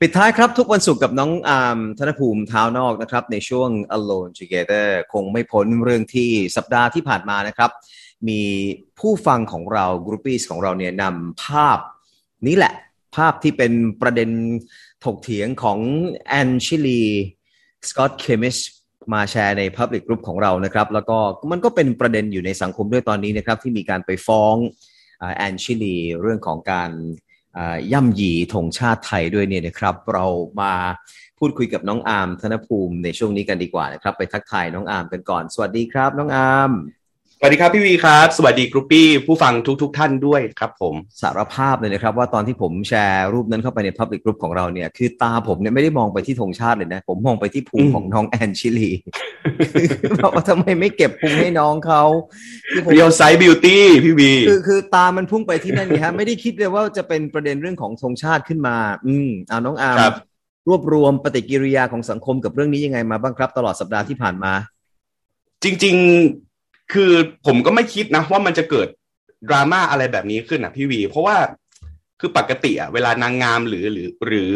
ปิดท้ายครับ ทุกวันศุกร์กับน้องอาร์มธนภูมิเท้านอกนะครับ ในช่วง Alone Together คงไม่พ้นเรื่องที่สัปดาห์ที่ผ่านมานะครับ มีผู้ฟังของเรา groupie ของเราเนี่ยนำภาพนี้แหละ ภาพที่เป็นประเด็นถกเถียงของแอนชิลีสก็อต-เคมมิสมาแชร์ใน Public Group ของเรานะครับ แล้วก็มันก็เป็นประเด็นอยู่ในสังคมด้วยตอนนี้นะครับ ที่มีการไปฟ้องแอนชิลีเรื่องของการ ย่ำยีธงชาติไทยด้วยเนี่ยนะครับ เรามาพูดคุยกับน้องอาร์มธนภูมิในช่วงนี้กันดีกว่านะครับ ไปทักทายน้องอาร์มกันก่อน สวัสดีครับ น้องอาร์ม วัสดีครับพี่วีครับ สวัสดีครับพี่ผู้ฟังทุกๆทท่านด้วยครับผมสารภาพเลยนะครับ ว่าตอนที่ผมแชร์รูปนั้นเข้าไปใน public group ของเราเนี่ย คือตาผมเนี่ยไม่ได้มองไปที่ธงชาติเลยนะ ผมมองไปที่พุงของน้องแอนชิลีบอกว่าทำไมไม่เก็บพุงให้น้องเขาเรียวไซส์บิวตี้พี่วีคือคือตามันพุ่งไปที่นั่นนี่ฮะไม่ได้คิดเลยว่าจะเป็นประเด็นเรื่องของธงชาติขึ้นมา อืมเอาน้องอาร์มรวบรวมปฏิกิริยาของสังคมกับเรื่องนี้ยังไงมาบ้างครับ ตลอดสัปดาห์ที่ผ่านมา จริง คือผมก็ไม่คิดนะว่ามันจะเกิดดราม่าอะไรแบบนี้ขึ้นอะพี่วี เพราะว่าคือปกติอะเวลานางงามหรือหรือ หรือ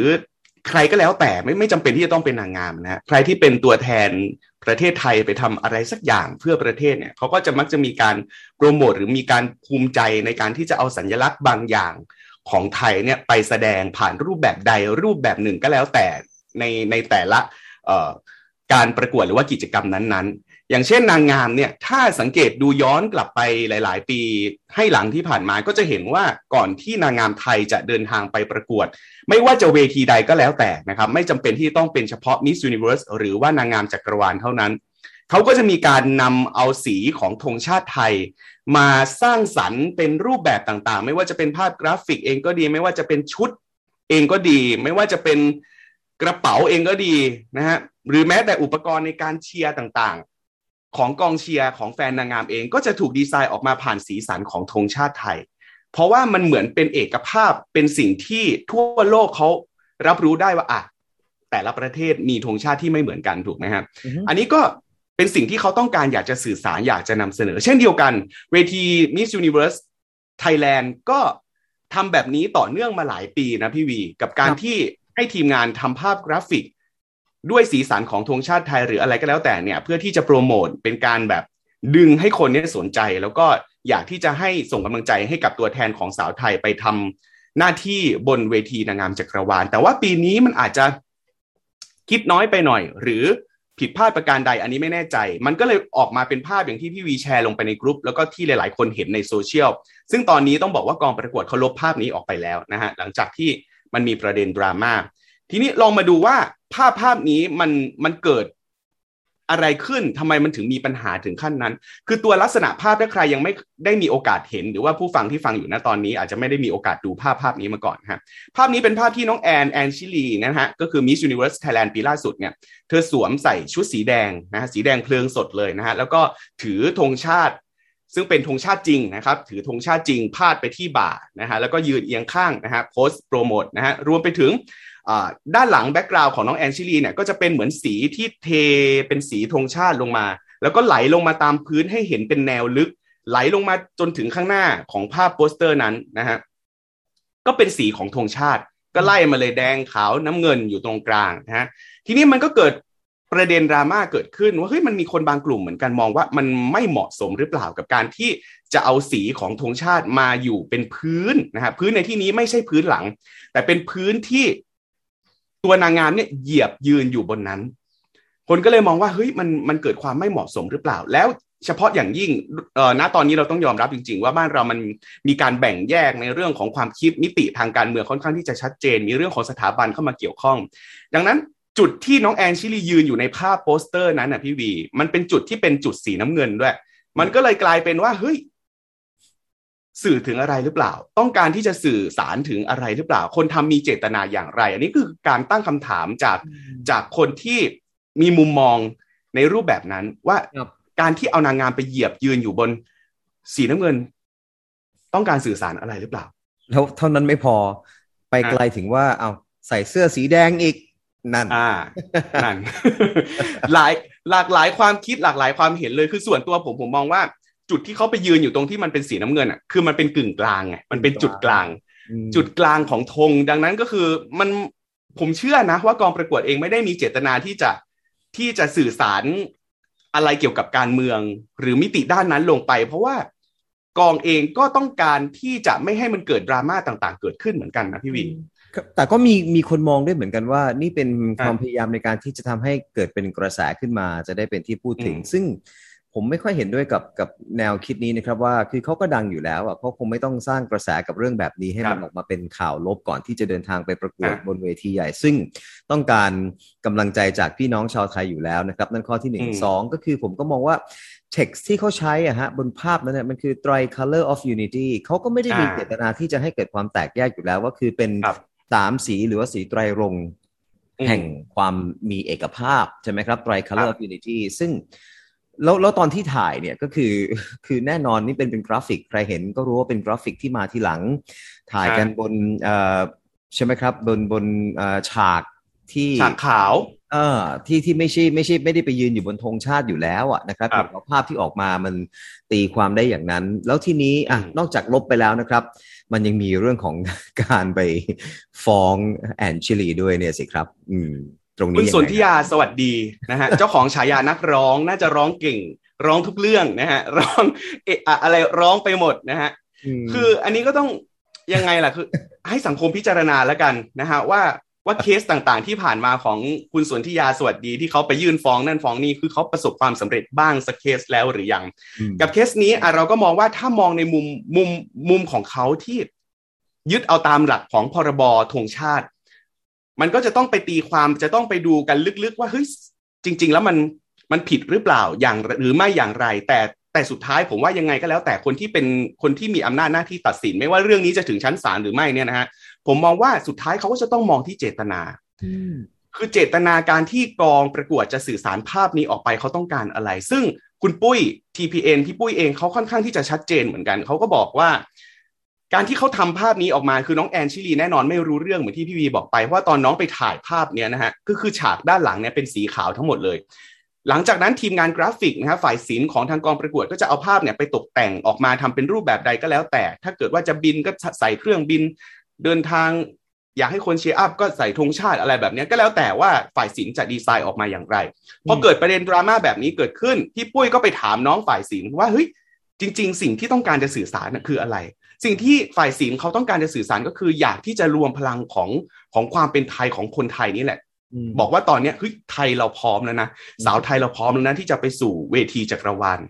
ใครก็แล้วแต่ไม่ไม่จำเป็นที่จะต้องเป็นนางงามนะใครที่เป็นตัวแทนประเทศไทยไปทำอะไรสักอย่างเพื่อประเทศเนี่ยเขาก็จะมักจะมีการโปรโมทหรือมีการภูมิใจในการที่จะเอาสัญลักษณ์บางอย่างของไทยเนี่ยไปแสดงผ่านรูปแบบใดรูปแบบหนึ่งก็แล้วแต่ในในแต่ละการประกวดหรือว่ากิจกรรมนั้น อย่างเช่นนางงามเนี่ยถ้าสังเกตดูย้อนกลับไปหลาย ๆ ปีให้หลังที่ผ่านมาก็จะเห็นว่าก่อนที่นางงามไทยจะเดินทางไปประกวด ไม่ว่าจะเวทีใดก็แล้วแต่นะครับไม่จำเป็นที่ต้องเป็นเฉพาะ Miss Universe หรือว่านางงามจักรวาลเท่านั้นเขาก็จะมีการนำเอาสีของธงชาติไทย มาสร้างสรรค์เป็นรูปแบบต่างๆ ไม่ว่าจะเป็นภาพกราฟิกเองก็ดี ไม่ว่าจะเป็นชุดเองก็ดี ไม่ว่าจะเป็นกระเป๋าเองก็ดีนะฮะหรือแม้แต่อุปกรณ์ในการเชียร์ต่างๆ ของกองเชียร์ของแฟนนางงามเองก็จะถูกดีไซน์ออกมาผ่านสีสันของธงชาติไทย เพราะว่ามันเหมือนเป็นเอกภาพเป็นสิ่งที่ทั่วโลกเขารับรู้ได้ว่าอะแต่ละประเทศมีธงชาติที่ไม่เหมือนกันถูกไหมครับ อันนี้ก็เป็นสิ่งที่เขาต้องการอยากจะสื่อสารอยากจะนำเสนอ เช่นเดียวกัน เวที Miss Universe Thailand ก็ทำแบบนี้ต่อเนื่องมาหลายปีนะพี่วี กับการที่ให้ทีมงานทำภาพกราฟิก ด้วยสีสันของธงชาติไทยหรืออะไรก็แล้วแต่เนี่ย เพื่อที่จะโปรโมทเป็นการแบบดึงให้คนนี้สนใจ แล้วก็อยากที่จะให้ส่งกำลังใจให้กับตัวแทนของสาวไทยไปทำหน้าที่บนเวทีนางงามจักรวาล แต่ว่าปีนี้มันอาจจะคิดน้อยไปหน่อย หรือผิดพลาดประการใดอันนี้ไม่แน่ใจ มันก็เลยออกมาเป็นภาพอย่างที่พี่วีแชร์ลงไปในกรุ๊ปแล้วก็ที่หลาย ๆ คนเห็นในโซเชียล ซึ่งตอนนี้ต้องบอกว่ากองประกวดเขาลบภาพนี้ออกไปแล้วนะฮะหลังจากที่มันมีประเด็นดราม่า ทีนี้ลองมาดูว่าภาพภาพนี้มันมันเกิดอะไรขึ้นทำไมมันถึงมีปัญหาถึงขั้นนั้น คือตัวลักษณะภาพถ้าใครยังไม่ได้มีโอกาสเห็น หรือว่าผู้ฟังที่ฟังอยู่นะตอนนี้ อาจจะไม่ได้มีโอกาสดูภาพภาพนี้มาก่อนฮะภาพนี้เป็นภาพที่น้องแอนแอนชิลีนะฮะก็คือ Miss Universe Thailand ปีล่าสุดเนี่ยเธอสวมใส่ชุดสีแดงนะฮะสีแดงเพลิงสดเลยนะฮะแล้วก็ถือธงชาติ ซึ่งเป็นธงชาติจริงนะครับถือธงชาติจริงพาดไปที่บ่านะฮะแล้วก็ยืนเอียงข้างนะฮะโพสต์โปรโมทนะฮะรวมไปถึง ด้านหลัง background ของน้องแอนชิลีเนี่ยก็จะเป็นเหมือนสีที่เทเป็นสีธงชาติลงมา แล้วก็ไหลลงมาตามพื้นให้เห็นเป็นแนวลึก ไหลลงมาจนถึงข้างหน้าของภาพโปสเตอร์นั้นนะฮะก็เป็นสีของธงชาติ ก็ไล่มาเลยแดงขาวน้ำเงินอยู่ตรงกลางนะฮะทีนี้มันก็เกิดประเด็นดราม่าเกิดขึ้นว่าเฮ้ยมันมีคนบางกลุ่มเหมือนกันมองว่ามันไม่เหมาะสมหรือเปล่ากับการที่จะเอาสีของธงชาติมาอยู่เป็นพื้นนะฮะพื้นในที่นี้ไม่ใช่พื้นหลัง แต่เป็นพื้นที่ ตัวนางงามเนี่ยเหยียบยืนอยู่บนนั้น คนก็เลยมองว่าเฮ้ยมันมันเกิดความไม่เหมาะสมหรือเปล่า แล้วเฉพาะอย่างยิ่งเอ่อณตอนนี้เราต้องยอมรับจริง ๆ ว่าบ้านเรามันมีการแบ่งแยกในเรื่องของความคิดมิติทางการเมืองค่อนข้างที่จะชัดเจน มีเรื่องของสถาบันเข้ามาเกี่ยวข้อง ดังนั้นจุดที่น้องแอนชิลียืนอยู่ในภาพโปสเตอร์นั้นนะพี่วี มันเป็นจุดที่เป็นจุดสีน้ำเงินด้วย มันก็เลยกลายเป็นว่าเฮ้ย สื่อถึงอะไรหรือเปล่า ต้องการที่จะสื่อสารถึงอะไรหรือเปล่า คนทำมีเจตนาอย่างไร อันนี้คือการตั้งคำถามจากจากคนที่มีมุมมองในรูปแบบนั้นว่าการที่เอานางงามไปเหยียบยืนอยู่บนสีน้ำเงิน ต้องการสื่อสารอะไรหรือเปล่า แล้วเท่านั้นไม่พอไปไกลถึงว่าเอาใส่เสื้อสีแดงอีกนั่นอ่านั่นหลายหลากหลายความคิดหลากหลายความเห็นเลยคือส่วนตัวผมผมมองว่า จุดที่เขาไปยืนอยู่ตรงที่มันเป็นสีน้ำเงินอะคือมันเป็นกึ่งกลางไงมันเป็นจุดกลาง จุดกลางของธงดังนั้นก็คือมันผมเชื่อนะว่ากองประกวดเองไม่ได้มีเจตนาที่จะที่จะสื่อสารอะไรเกี่ยวกับการเมือง หรือมิติด้านนั้นลงไป เพราะว่ากองเองก็ต้องการที่จะไม่ให้มันเกิดดราม่าต่างๆ เกิดขึ้นเหมือนกันนะพี่วินแต่ก็มีมีคนมองด้วยเหมือนกันว่า นี่เป็นความพยายามในการที่จะทำให้เกิดเป็นกระแสขึ้นมาจะได้เป็นที่พูดถึง ซึ่ง ผมไม่ค่อยเห็นด้วยกับกับแนวคิดนี้นะครับว่าคือเขาก็ดังอยู่แล้วอะเขาคงไม่ต้องสร้างกระแสกับเรื่องแบบนี้ให้มันออกมาเป็นข่าวลบก่อนที่จะเดินทางไปประกวดบนเวทีใหญ่ ซึ่งต้องการกำลังใจจากพี่น้องชาวไทยอยู่แล้วนะครับ นั่นข้อที่หนึ่งสองก็คือผมก็มองว่า text ที่เขาใช้อะฮะบนภาพนั้นเนี่ยมันคือ tricolor of unity เขาก็ไม่ได้มีเจตนาที่จะให้เกิดความแตกแยกอยู่แล้วว่าคือเป็นสามสีหรือว่าสีไตรรงแห่งความมีเอกภาพใช่ไหมครับ tricolor of unity ซึ่ง แล้วแล้วตอนที่ถ่ายเนี่ยก็คือคือแน่นอนนี่เป็นเป็นกราฟิก ใครเห็นก็รู้ว่าเป็นกราฟิกที่มาทีหลัง ถ่ายกันบนเอ่อใช่ไหมครับ บนบนฉากที่ฉากขาว เออที่ที่ไม่ใช่ไม่ใช่ไม่ได้ไปยืนอยู่บนธงชาติอยู่แล้วอะนะครับแต่ภาพที่ออกมามันตีความได้อย่างนั้น แล้วทีนี้อะนอกจากลบไปแล้วนะครับ มันยังมีเรื่องของการไปฟ้องแอนชิลีด้วยเนี่ยสิครับ อืม ตรงนี้คุณสนธิยาสวัสดีนะฮะเจ้าของฉายานักร้องน่าจะร้องเก่ง ร้องทุกเรื่องนะฮะร้องเอะอะไรร้องไปหมดนะฮะคืออันนี้ก็ต้องยังไงล่ะคือ ให้สังคมพิจารณาแล้วกันนะฮะว่าว่าเคสต่างๆ ที่ผ่านมาของคุณสนธิยาสวัสดีที่เขาไปยื่นฟ้องนั่นฟ้องนี่คือเขาประสบความสำเร็จบ้างสักเคสแล้วหรือยัง กับเคสนี้อะเราก็มองว่าถ้ามองในมุมมุมมุมของเขาที่ยึดเอาตามหลักของพรบธงชาติ มันก็จะต้องไปตีความจะต้องไปดูกันลึกๆ ว่าเฮ้ยจริง ๆ แล้วมันมันผิดหรือเปล่าอย่างหรือไม่อย่างไร แต่แต่สุดท้ายผมว่ายังไงก็แล้ว แต่คนที่เป็นคนที่มีอำนาจหน้าที่ตัดสิน ไม่ว่าเรื่องนี้จะถึงชั้นศาลหรือไม่เนี่ยนะฮะผมมองว่าสุดท้ายเขาก็จะต้องมองที่เจตนาคือเจตนาการที่กองประกวดจะสื่อสารภาพนี้ออกไปเขาต้องการอะไร ซึ่งคุณปุ้ย TPN พี่ปุ้ยเองเขาค่อนข้างที่จะชัดเจนเหมือนกัน เขาก็บอกว่า การที่เขาทำภาพนี้ออกมาคือน้องแอนชิลีแน่นอนไม่รู้เรื่องเหมือนที่พี่วีบอกไปเพราะตอนน้องไปถ่ายภาพเนี้ยนะฮะก็คือฉากด้านหลังเนี่ยเป็นสีขาวทั้งหมดเลย หลังจากนั้นทีมงานกราฟิกนะฮะฝ่ายศิลป์ของทางกองประกวดก็จะเอาภาพเนี่ยไปตกแต่งออกมาทำเป็นรูปแบบใดก็แล้วแต่ ถ้าเกิดว่าจะบินก็ใส่เครื่องบินเดินทางอยากให้คน cheer up ก็ใส่ธงชาติอะไรแบบนี้ก็แล้วแต่ว่าฝ่ายศิลป์จะดีไซน์ออกมาอย่างไรพอเกิดประเด็นดราม่าแบบนี้เกิดขึ้นพี่ปุ้ยก็ไปถามน้องฝ่ายศิลป์ว่าเฮ้ยจริง ๆ สิ่งที่ต้องการจะสื่อสารคืออะไร สิ่งที่ฝ่ายศิลป์เขาต้องการจะสื่อสารก็คืออยากที่จะรวมพลังของของความเป็นไทยของคนไทยนี่แหละ บอกว่าตอนนี้เฮ้ยไทยเราพร้อมแล้วนะสาวไทยเราพร้อมแล้วนะที่จะไปสู่เวทีจักรวาล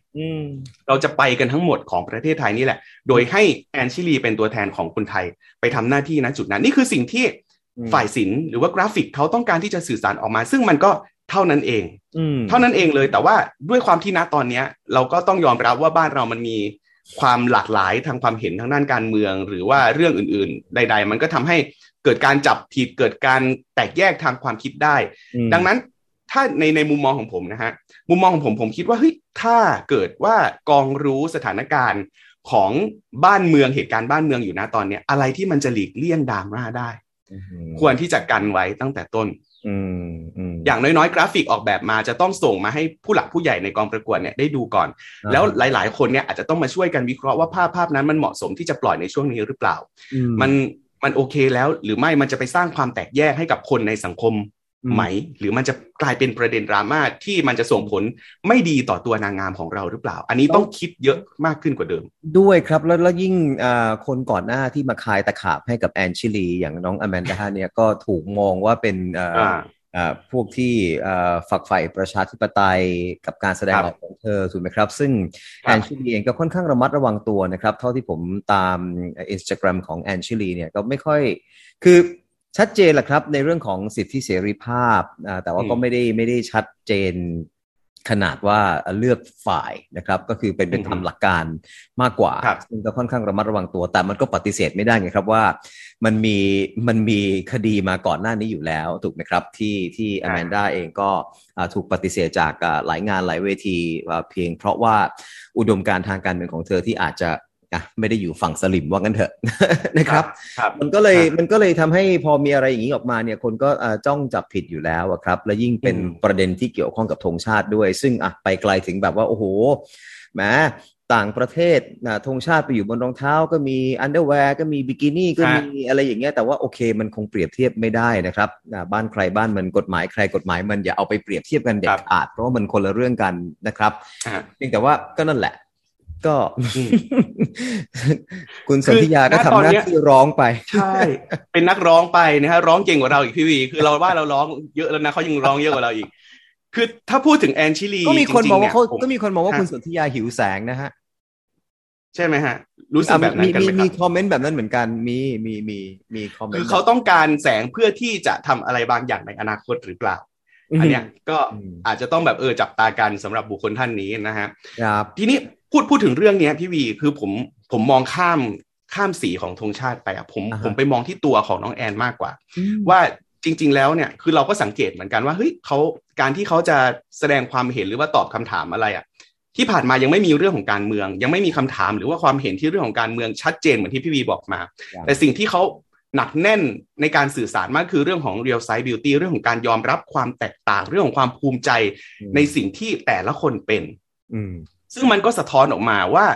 เราจะไปกันทั้งหมดของประเทศไทยนี่แหละ โดยให้แอนชิลีเป็นตัวแทนของคนไทยไปทำหน้าที่ณจุดนั้น นี่คือสิ่งที่ฝ่ายศิลป์หรือว่ากราฟิกเขาต้องการที่จะสื่อสารออกมา ซึ่งมันก็เท่านั้นเองเท่านั้นเองเลยแต่ว่าด้วยความที่ณตอนเนี้ย เราก็ต้องยอมรับว่าบ้านเรามันมี ความหลากหลายทางความเห็นทางด้านการเมือง หรือว่าเรื่องอื่น ๆ ใด ๆ มันก็ทำให้เกิดการจับผิดเกิดการแตกแยกทางความคิดได้ ดังนั้นถ้าในในมุมมองของผมนะฮะมุมมองของผมผมคิดว่าเฮ้ยถ้าเกิดว่ากองรู้สถานการณ์ของบ้านเมืองเหตุการณ์บ้านเมืองอยู่นะตอนนี้อะไรที่มันจะหลีกเลี่ยงดราม่าได้ ควรที่จะกันไว้ตั้งแต่ต้น อย่างน้อยๆ กราฟิกออกแบบมาจะต้องส่งมาให้ผู้หลักผู้ใหญ่ในกองประกวดเนี่ยได้ดูก่อน แล้วหลาย ๆ คนเนี่ยอาจจะต้องมาช่วยกันวิเคราะห์ว่าภาพภาพนั้นมันเหมาะสมที่จะปล่อยในช่วงนี้หรือเปล่า มันมันโอเคแล้วหรือไม่มันจะไปสร้างความแตกแยกให้กับคนในสังคม ไหม หรือมันจะกลายเป็นประเด็นดราม่าที่มันจะส่งผลไม่ดีต่อตัวนางงามของเราหรือเปล่า อันนี้ต้องคิดเยอะมากขึ้นกว่าเดิม ด้วยครับ แล้วแล้วยิ่งคนก่อนหน้าที่มาคายตะขาบให้กับแอนชิลี อย่างน้องอแมนดาเนี่ยก็ถูกมองว่าเป็นพวกที่ฝักใฝ่ประชาธิปไตยกับการแสดงออกของเธอถูกไหมครับ ซึ่งแอนชิลีเองก็ค่อนข้างระมัดระวังตัวนะครับ เท่าที่ผมตามอินสตาแกรมของแอนชิลีเนี่ยก็ไม่ค่อย คือ ชัดเจนแหละครับ ในเรื่องของสิทธิเสรีภาพ แต่ว่าก็ไม่ได้ไม่ได้ชัดเจนขนาดว่าเลือกฝ่ายนะครับ ก็คือเป็นเป็นทำหลักการมากกว่า ซึ่งก็ค่อนข้างระมัดระวังตัว แต่มันก็ปฏิเสธไม่ได้ไงครับว่ามันมีมันมีคดีมาก่อนหน้านี้อยู่แล้วถูกไหมครับ ที่ที่อแมนด้าเองก็ถูกปฏิเสธจากหลายงานหลายเวทีเพียงเพราะว่าอุดมการทางการเมืองของเธอที่อาจจะะไม่ได้อยู่ฝั่งสลิ่มว่างั้นเถอะนะครับ มันก็เลยมันก็เลยทำให้พอมีอะไรอย่างนี้ออกมาเนี่ยคนก็จ้องจับผิดอยู่แล้วครับ และยิ่งเป็นประเด็นที่เกี่ยวข้องกับธงชาติด้วย ซึ่งอะไปไกลถึงแบบว่าโอ้โหแหมต่างประเทศนะธงชาติไปอยู่บนรองเท้าก็มี underwear ก็มีบิกินี่ก็มีอะไรอย่างเงี้ยแต่ว่าโอเคมันคงเปรียบเทียบไม่ได้นะครับนะบ้านใครบ้านมันกฎหมายใครกฎหมายมันอย่าเอาไปเปรียบเทียบกันเด็ดขาดเพราะว่ามันคนละเรื่องกันนะครับเพียงแต่ว่าก็นั่นแหละ ก็คุณสันธิยาก็ทำหน้าที่ร้องไป ใช่ เป็นนักร้องไปนะฮะร้องเก่งกว่าเราอีกพี่วี คือเราว่าเราร้องเยอะแล้วนะเขายังร้องเยอะกว่าเราอีก คือถ้าพูดถึงแอนชิลีก็มีคนบอกว่าเขาก็มีคนบอกว่าคุณสันธิยาหิวแสงนะฮะ ใช่ไหมฮะ รู้สึกแบบนั้นกันไหมครับมีคอมเมนต์แบบนั้นเหมือนกันมีมีมีมีคอมเมนต์คือเขาต้องการแสงเพื่อที่จะทำอะไรบางอย่างในอนาคตหรือเปล่า อันเนี้ยก็อาจจะต้องแบบเออจับตากันสำหรับบุคคลท่านนี้นะฮะทีนี้พูดพูดถึงเรื่องนี้พี่วีคือผมผมมองข้ามข้ามสีของธงชาติไปอะผมผมไปมองที่ตัวของน้องแอนมากกว่า ว่าจริง ๆ แล้วเนี่ยคือเราก็สังเกตเหมือนกันว่าเฮ้ยเขาการที่เขาจะแสดงความเห็นหรือว่าตอบคำถามอะไรอะที่ผ่านมายังไม่มีเรื่องของการเมือง ยังไม่มีคำถามหรือว่าความเห็นที่เรื่องของการเมืองชัดเจนเหมือนที่พี่วีบอกมา แต่สิ่งที่เขา หนักแน่นในการสื่อสารมากคือเรื่องของ real size beauty เรื่องของการยอมรับความแตกต่าง เรื่องของความภูมิใจในสิ่งที่แต่ละคนเป็นซึ่งมันก็สะท้อนออกมาว่า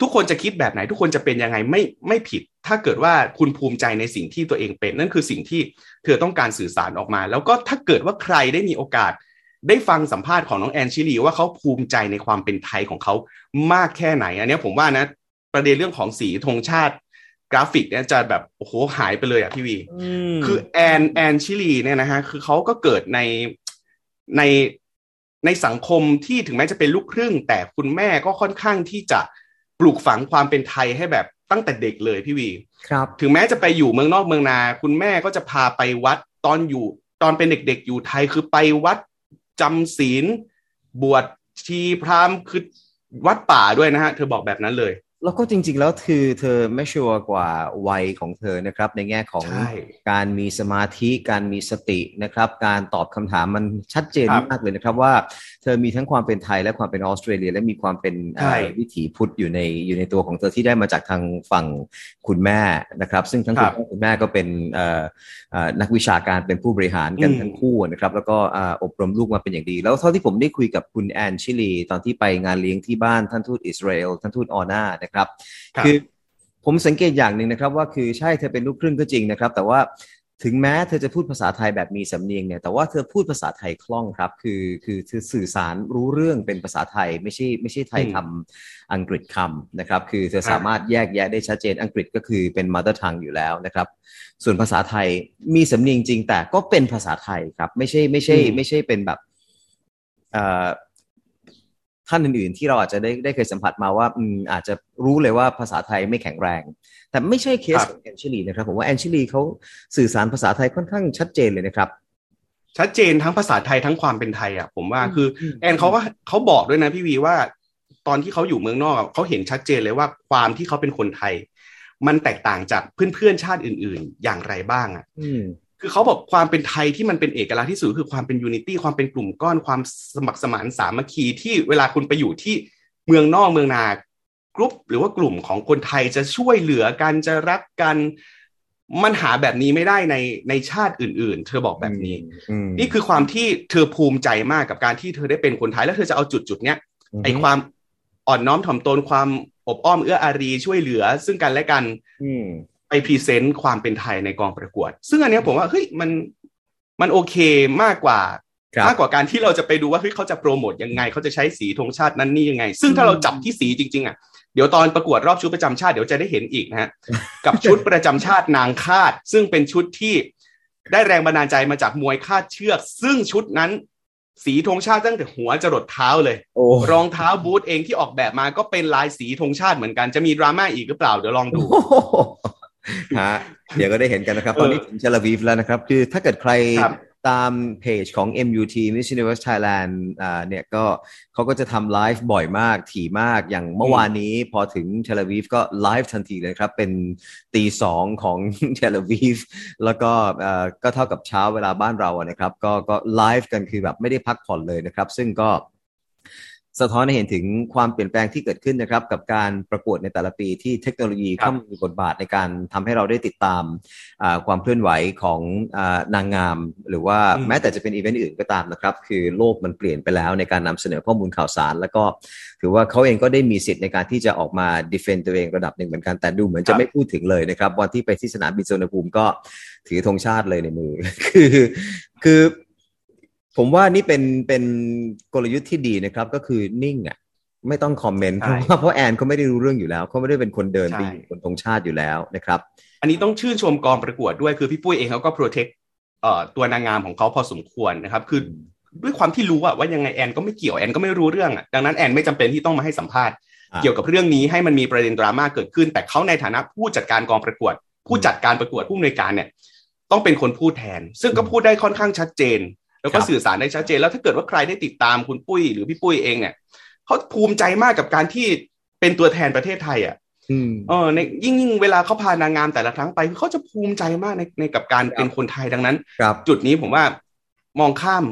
ทุกคนจะคิดแบบไหน ทุกคนจะเป็นยังไงไม่ไม่ผิด ถ้าเกิดว่าคุณภูมิใจในสิ่งที่ตัวเองเป็น นั่นคือสิ่งที่เธอต้องการสื่อสารออกมา แล้วก็ถ้าเกิดว่าใครได้มีโอกาส ได้ฟังสัมภาษณ์ของน้องแอนชิลีว่าเขาภูมิใจในความเป็นไทยของเขามากแค่ไหน อันนี้ผมว่านะ ประเด็นเรื่องของสีธงชาติ กราฟิกเนี่ยจะแบบโอ้โหหายไปเลยอะพี่วีคือแอนแอนชิลีเนี่ยนะฮะคือเขาก็เกิดในในในสังคมที่ถึงแม้จะเป็นลูกครึ่ง แต่คุณแม่ก็ค่อนข้างที่จะปลูกฝังความเป็นไทยให้แบบตั้งแต่เด็กเลยพี่วี ครับ ถึงแม้จะไปอยู่เมืองนอกเมืองนา คุณแม่ก็จะพาไปวัดตอนอยู่ตอนเป็นเด็กๆอยู่ไทยคือไปวัดจำศีล บวชชีพราหมณ์คือวัดป่าด้วยนะฮะ เธอบอกแบบนั้นเลย แล้วก็จริง ๆ แล้วคือเธอไม่ชัวร์กว่าวัยของเธอนะครับ ในแง่ของการมีสมาธิการมีสตินะครับ การตอบคำถามมันชัดเจนมากเลยนะครับว่าเธอมีทั้งความเป็นไทยและความเป็นออสเตรเลีย และมีความเป็นวิถีพุทธอยู่ในอยู่ในตัวของเธอที่ได้มาจากทางฝั่งคุณแม่นะครับ ซึ่งทั้งคุณพ่อคุณแม่ก็เป็นนักวิชาการเป็นผู้บริหารกันทั้งคู่นะครับ แล้วก็อบรมลูกมาเป็นอย่างดี แล้วเท่าที่ผมได้คุยกับคุณแอนชิลี ตอนที่ไปงานเลี้ยงที่บ้านท่านทูตอิสราเอลท่านทูตออนานะครับ คือผมสังเกตอย่างหนึ่งนะครับว่าคือใช่เธอเป็นลูกครึ่งก็จริงนะครับ แต่ว่า ถึงแม้เธอจะพูดภาษาไทยแบบมีสำเนียงเนี่ยแต่ว่าเธอพูดภาษาไทยคล่องครับ คือคือเธอสื่อสารรู้เรื่องเป็นภาษาไทยไม่ใช่ไม่ใช่ไทยคำอังกฤษคำนะครับ คือเธอสามารถแยกแยะได้ชัดเจนอังกฤษก็คือเป็นมาตรทางอยู่แล้วนะครับ ส่วนภาษาไทยมีสำเนียงจริงแต่ก็เป็นภาษาไทยครับ ไม่ใช่ไม่ใช่ ไม่ใช่เป็นแบบ ท่านอื่นๆ ที่เราอาจจะได้ได้เคยสัมผัสมาว่าอืมอาจจะรู้เลยว่าภาษาไทยไม่แข็งแรง แต่ไม่ใช่เคสของแอนชิลีนะครับผมว่าแอนชิลีเขาสื่อสารภาษาไทยค่อนข้างชัดเจนเลยนะครับชัดเจนทั้งภาษาไทยทั้งความเป็นไทยอะผมว่าคือ แอนเขาก็เขาบอกด้วยนะพี่วีว่า ตอนที่เขาอยู่เมืองนอกเขาเห็นชัดเจนเลยว่าความที่เขาเป็นคนไทย มันแตกต่างจากเพื่อนๆชาติอื่น ๆ อย่างไรบ้างอะ คือเขาบอกความเป็นไทยที่มันเป็นเอกลักษณ์ที่สุดคือความเป็น unity ความเป็นกลุ่มก้อนความสมัครสมานสามัคคีที่เวลาคุณไปอยู่ที่เมืองนอกเมืองนากรุ๊ปหรือว่ากลุ่มของคนไทยจะช่วยเหลือกันจะรักกันมันหาแบบนี้ไม่ได้ในในชาติอื่น ๆ เธอบอกแบบนี้ นี่คือความที่เธอภูมิใจมากกับการที่เธอได้เป็นคนไทยแล้วเธอจะเอาจุดจุดเนี้ยไอความอ่อนน้อมถ่อมตนความอบอ้อมเอื้ออารีช่วยเหลือซึ่งกันและกัน ไป present ความเป็นไทยในกองประกวด ซึ่งอันนี้ผมว่าเฮ้ยมันมันโอเคมากกว่ามากกว่าการที่เราจะไปดูว่าเฮ้ยเขาจะโปรโมทยังไงเขาจะใช้สีธงชาตินั้นนี่ยังไง ซึ่งถ้าเราจับที่สีจริง ๆอะเดี๋ยวตอนประกวดรอบชุดประจำชาติเดี๋ยวจะได้เห็นอีกนะฮะกับชุดประจำชาตินางคาด ซึ่งเป็นชุดที่ได้แรงบันดาลใจมาจากมวยคาดเชือก ซึ่งชุดนั้นสีธงชาติตั้งแต่หัวจรดเท้าเลยรองเท้าบูทเองที่ออกแบบมาก็เป็นลายสีธงชาติเหมือนกันจะมีดราม่าอีกหรือเปล่าเดี๋ยวลองดู ฮะเดี๋ยวก็ได้เห็นกันนะครับ ตอนนี้ถึงเชลวีฟแล้วนะครับ คือถ้าเกิดใครตามเพจของ MUT Miss Universe Thailand อ่าเนี่ยก็เขาก็จะทำไลฟ์บ่อยมาก ถี่มากอย่างเมื่อวานนี้พอถึงเทเลวีฟก็ไลฟ์ทันทีเลยครับ เป็นตีสองของเทเลวีฟแล้วก็อ่าก็เท่ากับเช้าเวลาบ้านเราอะนะครับ ก็ก็ไลฟ์กันคือแบบไม่ได้พักผ่อนเลยนะครับ ซึ่งก็ สะท้อนให้เห็นถึงความเปลี่ยนแปลงที่เกิดขึ้นนะครับ กับการประกวดในแต่ละปีที่เทคโนโลยีเข้ามามีบทบาทในการทำให้เราได้ติดตามความเคลื่อนไหวของนางงาม หรือว่าแม้แต่จะเป็นอีเวนต์อื่นก็ตามนะครับ คือโลกมันเปลี่ยนไปแล้วในการนำเสนอข้อมูลข่าวสาร แล้วก็ถือว่าเขาเองก็ได้มีสิทธิ์ในการที่จะออกมา defend ตัวเองระดับหนึ่งเหมือนกันแต่ดูเหมือนจะไม่พูดถึงเลยนะครับวันที่ไปที่สนามบินสุวรรณภูมิก็ถือธงชาติเลยในมือ คือคือ ผมว่านี่เป็นเป็นกลยุทธ์ที่ดีนะครับ ก็คือนิ่งอะไม่ต้องคอมเมนต์เพราะว่าเพราะแอนเขาไม่ได้รู้เรื่องอยู่แล้วเขาไม่ได้เป็นคนเดินไปบนธงชาติอยู่แล้วนะครับ อันนี้ต้องชื่นชมกองประกวดด้วยคือพี่ปุ้ยเองเขาก็โปรเทคเอ่อตัวนางงามของเขาพอสมควรนะครับ คือด้วยความที่รู้อะว่ายังไงแอนก็ไม่เกี่ยวแอนก็ไม่รู้เรื่องอะดังนั้นแอนไม่จำเป็นที่ต้องมาให้สัมภาษณ์เกี่ยวกับเรื่องนี้ให้มันมีประเด็นดราม่าเกิดขึ้น แต่เขาในฐานะผู้จัดการกองประกวด ผู้จัดการประกวดผู้อำนวยการเนี่ย ต้องเป็นคนพูดแทน ซึ่งก็พูดได้ค่อนข้างชัดเจน แล้วก็สื่อสารได้ชัดเจนแล้วถ้าเกิดว่าใครได้ติดตามคุณปุ้ยหรือพี่ปุ้ยเองเนี่ยเขาภูมิใจมากกับการที่เป็นตัวแทนประเทศไทยอะเออในยิ่งยิ่งเวลาเขาพานางงามแต่ละครั้งไปเขาจะภูมิใจมากในในกับการเป็นคนไทยดังนั้น จุดนี้ผมว่ามองข้าม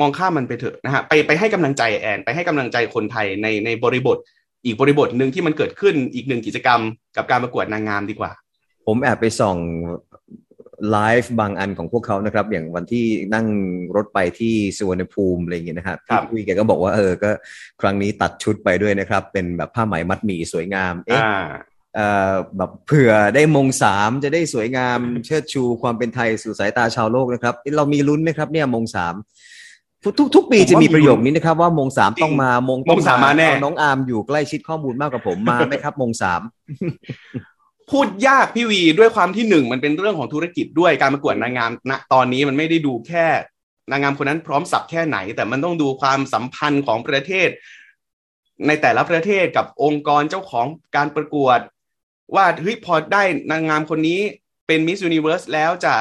มองข้ามมันไปเถอะนะฮะไปไปให้กำลังใจแอนไปให้กำลังใจคนไทยในในบริบท อีกบริบทหนึ่งที่มันเกิดขึ้นอีกหนึ่งกิจกรรม กับการประกวดนางงามดีกว่า ผมแอบไปส่อง ไลฟ์บางอันของพวกเขานะครับ อย่างวันที่นั่งรถไปที่สุวรรณภูมิอะไรอย่างเงี้ยนะครับพี่คุยแกก็บอกว่าเออก็ครั้งนี้ตัดชุดไปด้วยนะครับ เป็นแบบผ้าไหมมัดหมี่สวยงามเอ๊ะแบบเผื่อได้มงสามจะได้สวยงามเชิดชูความเป็นไทยสู่สายตาชาวโลกนะครับ เรามีลุ้นไหมครับเนี่ยมงสามทุกทุกปีจะมีประโยคนี้นะครับ ว่ามงสามต้องมามงมงสามมาแน่น้องอาร์มอยู่ใกล้ชิดข้อมูลมากกว่าผมมาไหมครับ มงสาม พูดยากพี่วีด้วยความที่หนึ่งมันเป็นเรื่องของธุรกิจด้วยการประกวดนางงามณตอนนี้มันไม่ได้ดูแค่นางงามคนนั้นพร้อมสับแค่ไหน แต่มันต้องดูความสัมพันธ์ของประเทศ ในแต่ละประเทศกับองค์กรเจ้าของการประกวด ว่าเฮ้ยพอได้นางงามคนนี้เป็น Miss Universe แล้วจะ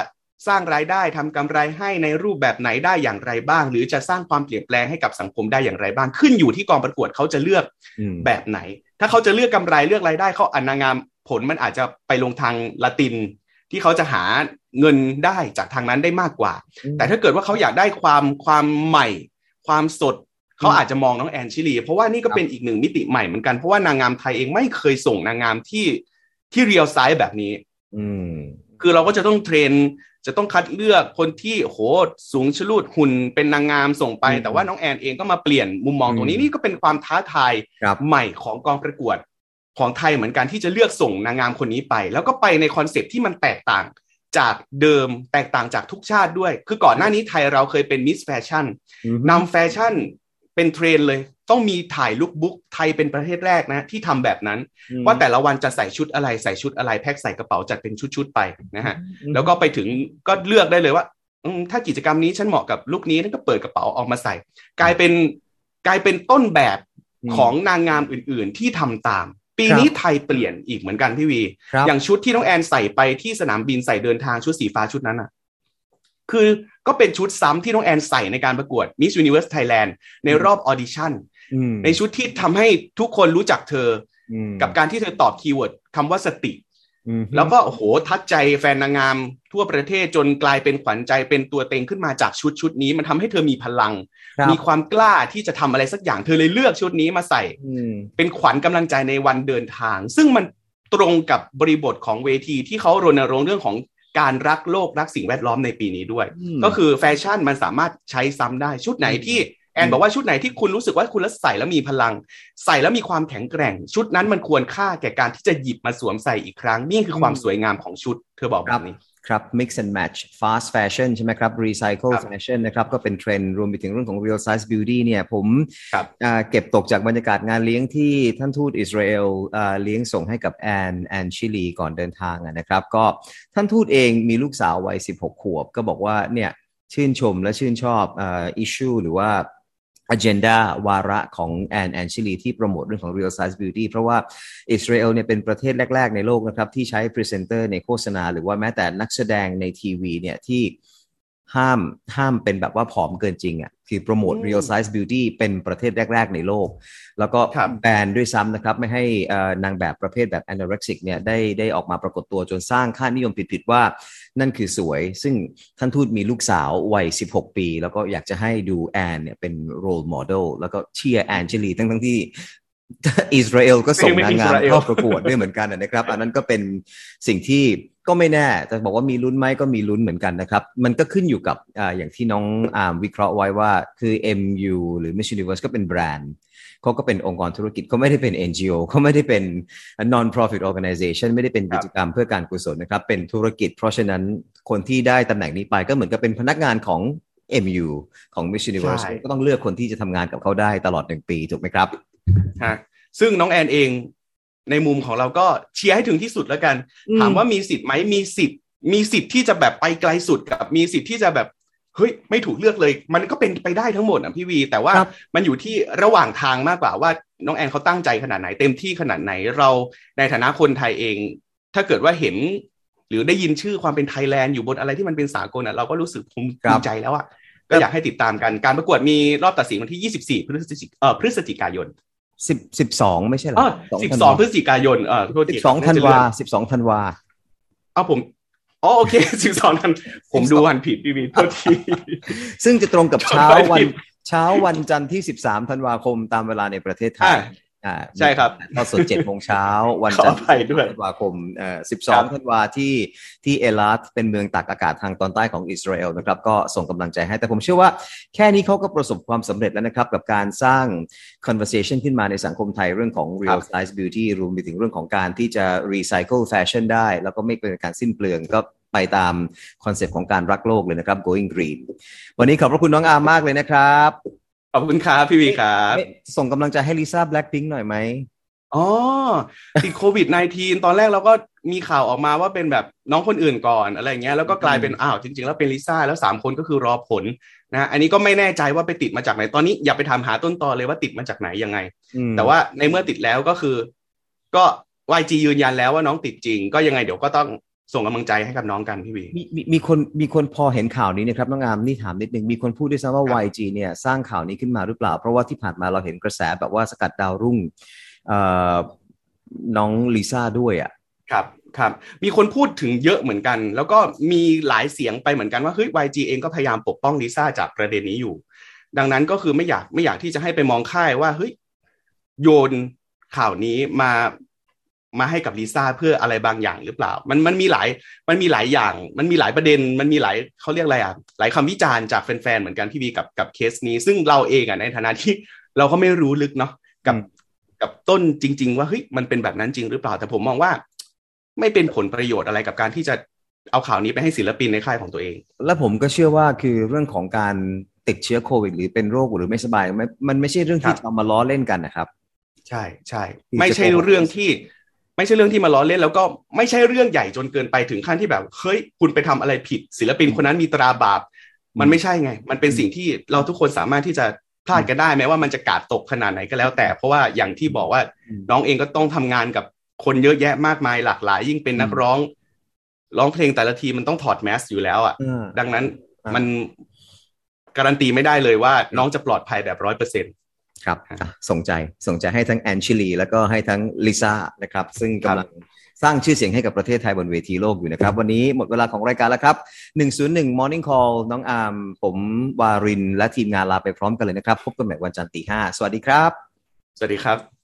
สร้างรายได้ทำกำไรให้ในรูปแบบไหนได้อย่างไรบ้าง หรือจะสร้างความเปลี่ยนแปลงให้กับสังคมได้อย่างไรบ้าง ขึ้นอยู่ที่กองประกวดเขาจะเลือกแบบไหน ถ้าเขาจะเลือกกำไรเลือกรายได้เขาอนางงาม ผลมันอาจจะไปลงทางละตินที่เขาจะหาเงินได้จากทางนั้นได้มากกว่า แต่ถ้าเกิดว่าเขาอยากได้ความความใหม่ ความสดเขาอาจจะมองน้องแอนชิลี เพราะว่านี่ก็เป็นอีกหนึ่งมิติใหม่เหมือนกัน เพราะว่านางงามไทยเองไม่เคยส่งนางงามที่ที่ real size แบบนี้ อืคือเราก็จะต้อง train จะต้องคัดเลือกคนที่โหสูงชะลูดหุ่นเป็นนางงามส่งไป แต่ว่าน้องแอนเองก็มาเปลี่ยนมุมมองตรงนี้นี่ก็เป็นความท้าทายใหม่ของกองประกวด ของไทยเหมือนกันที่จะเลือกส่งนางงามคนนี้ไป แล้วก็ไปใน concept ที่มันแตกต่างจากเดิมแตกต่างจากทุกชาติด้วย คือก่อนหน้านี้ไทยเราเคยเป็น Miss fashion นำแฟชั่นเป็นเทรนด์เลย ต้องมีถ่าย lookbook ไทยเป็นประเทศแรกนะ ที่ทำแบบนั้น ว่าแต่ละวันจะใส่ชุดอะไรใส่ชุดอะไรแพ็คใส่กระเป๋าจัดเป็นชุดๆไปนะฮะแล้วก็ไปถึงก็เลือกได้เลยว่าถ้ากิจกรรมนี้ฉันเหมาะกับลุคนี้นั่นก็เปิดกระเป๋าออกมาใส่ กลายเป็นกลายเป็นต้นแบบของนางงามอื่น ๆ ที่ทำตาม ปีนี้ไทยเปลี่ยนอีกเหมือนกันพี่วี อย่างชุดที่น้องแอนใส่ไปที่สนามบินใส่เดินทางชุดสีฟ้าชุดนั้นอะ คือก็เป็นชุดซ้ำที่น้องแอนใส่ในการประกวด Miss Universe Thailand ในรอบ audition ในชุดที่ทำให้ทุกคนรู้จักเธอ กับการที่เธอตอบ keyword คำว่าสติ แล้วก็โอ้โหมัดใจแฟนนางงามทั่วประเทศจนกลายเป็นขวัญใจเป็นตัวเต็งขึ้นมาจากชุดชุดนี้ มันทำให้เธอมีพลัง มีความกล้าที่จะทำอะไรสักอย่างเธอเลยเลือกชุดนี้มาใส่เป็นขวัญกำลังใจในวันเดินทาง ซึ่งมันตรงกับบริบทของเวทีที่เขารณรงค์เรื่องของการรักโลกรักสิ่งแวดล้อมในปีนี้ด้วย ก็คือแฟชั่นมันสามารถใช้ซ้ำได้ชุดไหนที่ แอนบอกว่าชุดไหนที่คุณรู้สึกว่าคุณแล้วใส่แล้วมีพลัง ใส่แล้วมีความแข็งแกร่ง ชุดนั้นมันควรค่าแก่การที่จะหยิบมาสวมใส่อีกครั้ง นี่คือความสวยงามของชุด เธอบอกแบบนี้ครับ mix and match fast fashion ใช่ไหมครับ recycle fashion นะครับ ก็เป็นเทรนด์รวมไปถึงเรื่องของ real size beauty เนี่ยผมเก็บตกจากบรรยากาศงานเลี้ยงที่ท่านทูตอิสราเอลเลี้ยงส่งให้กับแอนแอนชิลีก่อนเดินทางนะครับ ก็ท่านทูตเองมีลูกสาววัย 16 ขวบ ก็บอกว่าเนี่ยชื่นชมและชื่นชอบ issue หรือว่า agenda วาระของแอนแอนชิลีที่โปรโมทเรื่องของ real size beauty เพราะว่าอิสราเอลเนี่ยเป็นประเทศแรก ๆ ในโลกนะครับ ที่ใช้พรีเซนเตอร์ในโฆษณา หรือว่าแม้แต่นักแสดงในทีวีเนี่ยที่ ห้ามห้ามเป็นแบบว่าผอมเกินจริงอะ่ะคือโปรโมท real size beauty เป็นประเทศแรก ๆ ในโลก แล้วก็แบนด้วยซ้ำนะครับ ไม่ให้นางแบบประเภทแบบ anorexic เนี่ยได้ได้ออกมาปรากฏตัวจนสร้างค่านิยมผิด ๆ ว่านั่นคือสวย ซึ่งท่านทูตมีลูกสาววัย 16 ปี แล้วก็อยากจะให้ดูแอนเนี่ยเป็น role model แล้วก็เชียร์แอนเจลีทั้งทั้งที่ อิสราเอลก็ส่งนางงามเข้าประกวดด้วยเหมือนกันนะครับ อันนั้นก็เป็นสิ่งที่ก็ไม่แน่แต่บอกว่ามีลุ้นไหมก็มีลุ้นเหมือนกันนะครับ มันก็ขึ้นอยู่กับออย่างที่น้องอามวิเคราะห์ไว้ว่าคือ MU หรือ Miss Universe ก็เป็นแบรนด์เขาก็เป็นองค์กรธุรกิจเขาไม่ได้เป็น NGO เขาไม่ได้เป็น non-profit organization ไม่ได้เป็นกิจกรรมเพื่อการกุศลนะครับ เป็นธุรกิจ เพราะฉะนั้นคนที่ได้ตำแหน่งนี้ไปก็เหมือนกับเป็นพนักงานของ MU ของ Miss Universe ก็ต้องเลือกคนที่จะทำงานกับเขาได้ตลอดหนึ่งปีถูกไหมครับ ฮะซึ่งน้องแอนเองในมุมของเราก็เชียร์ให้ถึงที่สุดแล้วกัน ถามว่ามีสิทธิ์ไหมมีสิทธิ์ มีสิทธิ์ที่จะแบบไปไกลสุดกับมีสิทธิ์ที่จะแบบเฮ้ยไม่ถูกเลือกเลย มันก็เป็นไปได้ทั้งหมดอะพี่วี แต่ว่ามันอยู่ที่ระหว่างทางมากกว่าว่าน้องแอนเขาตั้งใจขนาดไหนเต็มที่ขนาดไหนเราในฐานะคนไทยเอง ถ้าเกิดว่าเห็น หรือได้ยินชื่อความเป็นไทยแลนด์อยู่บนอะไรที่มันเป็นสากลอะเราก็รู้สึกภูมิใจแล้วอะก็อยากให้ติดตามกันการประกวดมีรอบตัดสินวันที่ 24 พฤศจิกเอ่อพฤศจิกายน สิบสิบสองไม่ใช่หรอสิบสองพฤศจิกายนเออสิบสองธันวาสิบสองธันวาเอาผมอ๋อโอเคสิบสองธันผมดูวันผิดพี่วีโทษทีซึ่งจะตรงกับเช้าวันเช้าวันจันทร์ที่สิบสามธันวาคมตามเวลาในประเทศไทยอ่า ใช่ครับตอนสดเจ็ดโมงเช้าวันจันทร์ธันวาคมเอ่อสิบสองธันวาที่ที่เอลาสเป็นเมืองตากอากาศทางตอนใต้ของอิสราเอลนะครับ ก็ส่งกำลังใจให้แต่ผมเชื่อว่าแค่นี้เขาก็ประสบความสำเร็จแล้วนะครับ กับการสร้าง conversation ขึ้นมาในสังคมไทยเรื่องของ real size beauty รวมไปถึงเรื่องของการที่จะ recycle fashion ได้ แล้วก็ไม่เป็นการสิ้นเปลืองก็ไปตามคอนเซปต์ของการรักโลกเลยนะครับ going green วันนี้ขอบพระคุณน้องอามมากเลยนะครับ ขอบคุณครับพี่วีครับส่งกำลังใจให้ลิซ่าแบล็คพิงค์หน่อยไหมอ๋อติดโควิด -19 ตอนแรกเราก็มีข่าวออกมาว่าเป็นแบบน้องคนอื่นก่อนอะไรเงี้ยแล้วก็กลายเป็นอ้าวจริง ๆ แล้วเป็นลิซ่าแล้วสามคนก็คือรอผลนะอันนี้ก็ไม่แน่ใจว่าไปติดมาจากไหนตอนนี้อย่าไปทำหาต้นตอเลยว่าติดมาจากไหนยังไง แต่ว่าในเมื่อติดแล้วก็คือ ก็ YG ยืนยันแล้วว่าน้องติดจริง ก็ยังไงเดี๋ยวก็ต้อง ส่งกำลังใจให้กับน้องกันพี่วีมีมีมีคนมีคนพอเห็นข่าวนี้นะครับน้องงามนี่ถามนิดนึงมีคนพูดด้วยซ้ำว่า YG เนี่ยสร้างข่าวนี้ขึ้นมาหรือเปล่า เพราะว่าที่ผ่านมาเราเห็นกระแสแบบว่าสกัดดาวรุ่งน้องลิซ่าด้วยอะครับครับมีคนพูดถึงเยอะเหมือนกัน แล้วก็มีหลายเสียงไปเหมือนกันว่าเฮ้ย YG เองก็พยายามปกป้องลิซ่าจากประเด็นนี้อยู่ ดังนั้นก็คือไม่อยากไม่อยากที่จะให้ไปมองค่ายว่าเฮ้ยโยนข่าวนี้มา มาให้กับลิซ่าเพื่ออะไรบางอย่างหรือเปล่า มันมันมีหลายมันมีหลายอย่าง มันมีหลายประเด็น มันมีหลายเขาเรียกอะไรอะหลายคำวิจารณ์จากแฟนๆเหมือนกันพี่วีกับกับเคสนี้ ซึ่งเราเองอะในฐานะที่เราก็ไม่รู้ลึกเนาะกับกับต้นจริง ๆ ว่าเฮ้ยมันเป็นแบบนั้นจริงหรือเปล่า แต่ผมมองว่า ไม่เป็นผลประโยชน์อะไรกับการที่จะเอาข่าวนี้ไปให้ศิลปินในค่ายของตัวเอง และผมก็เชื่อว่าคือเรื่องของการติดเชื้อโควิด หรือเป็นโรคหรือไม่สบายมันไม่ใช่เรื่องที่เอามาล้อเล่นกันนะครับ ใช่ใช่ไม่ใช่เรื่องที่ ไม่ใช่เรื่องที่มาล้อเล่นแล้วก็ไม่ใช่เรื่องใหญ่จนเกินไปถึงขั้นที่แบบเฮ้ยคุณไปทำอะไรผิด ศิลปินคนนั้นมีตราบาป มันไม่ใช่ไง มันเป็นสิ่งที่เราทุกคนสามารถที่จะพลาดกันได้แม้ว่ามันจะกาดตกขนาดไหนก็แล้ว แต่เพราะว่าอย่างที่บอกว่าน้องเองก็ต้องทำงานกับคนเยอะแยะมากมายหลากหลาย ยิ่งเป็นนักร้อง ร้องเพลงแต่ละทีมันต้องถอดแมสอยู่แล้วอะดังนั้นมันการันตีไม่ได้เลยว่าน้องจะปลอดภัยแบบร้อยเปอร์เซ็นต์ ครับส่งใจส่งใจให้ทั้งแอนชิลี แล้วก็ให้ทั้งลิซ่านะครับ ซึ่งกำลังสร้างชื่อเสียงให้กับประเทศไทยบนเวทีโลกอยู่นะครับ วันนี้หมดเวลาของรายการแล้วครับ 101 Morning Call น้องอาร์มผมวาริน และทีมงานลาไปพร้อมกันเลยนะครับ พบกันใหม่วันจันทร์ตีห้าสวัสดีครับ สวัสดีครับ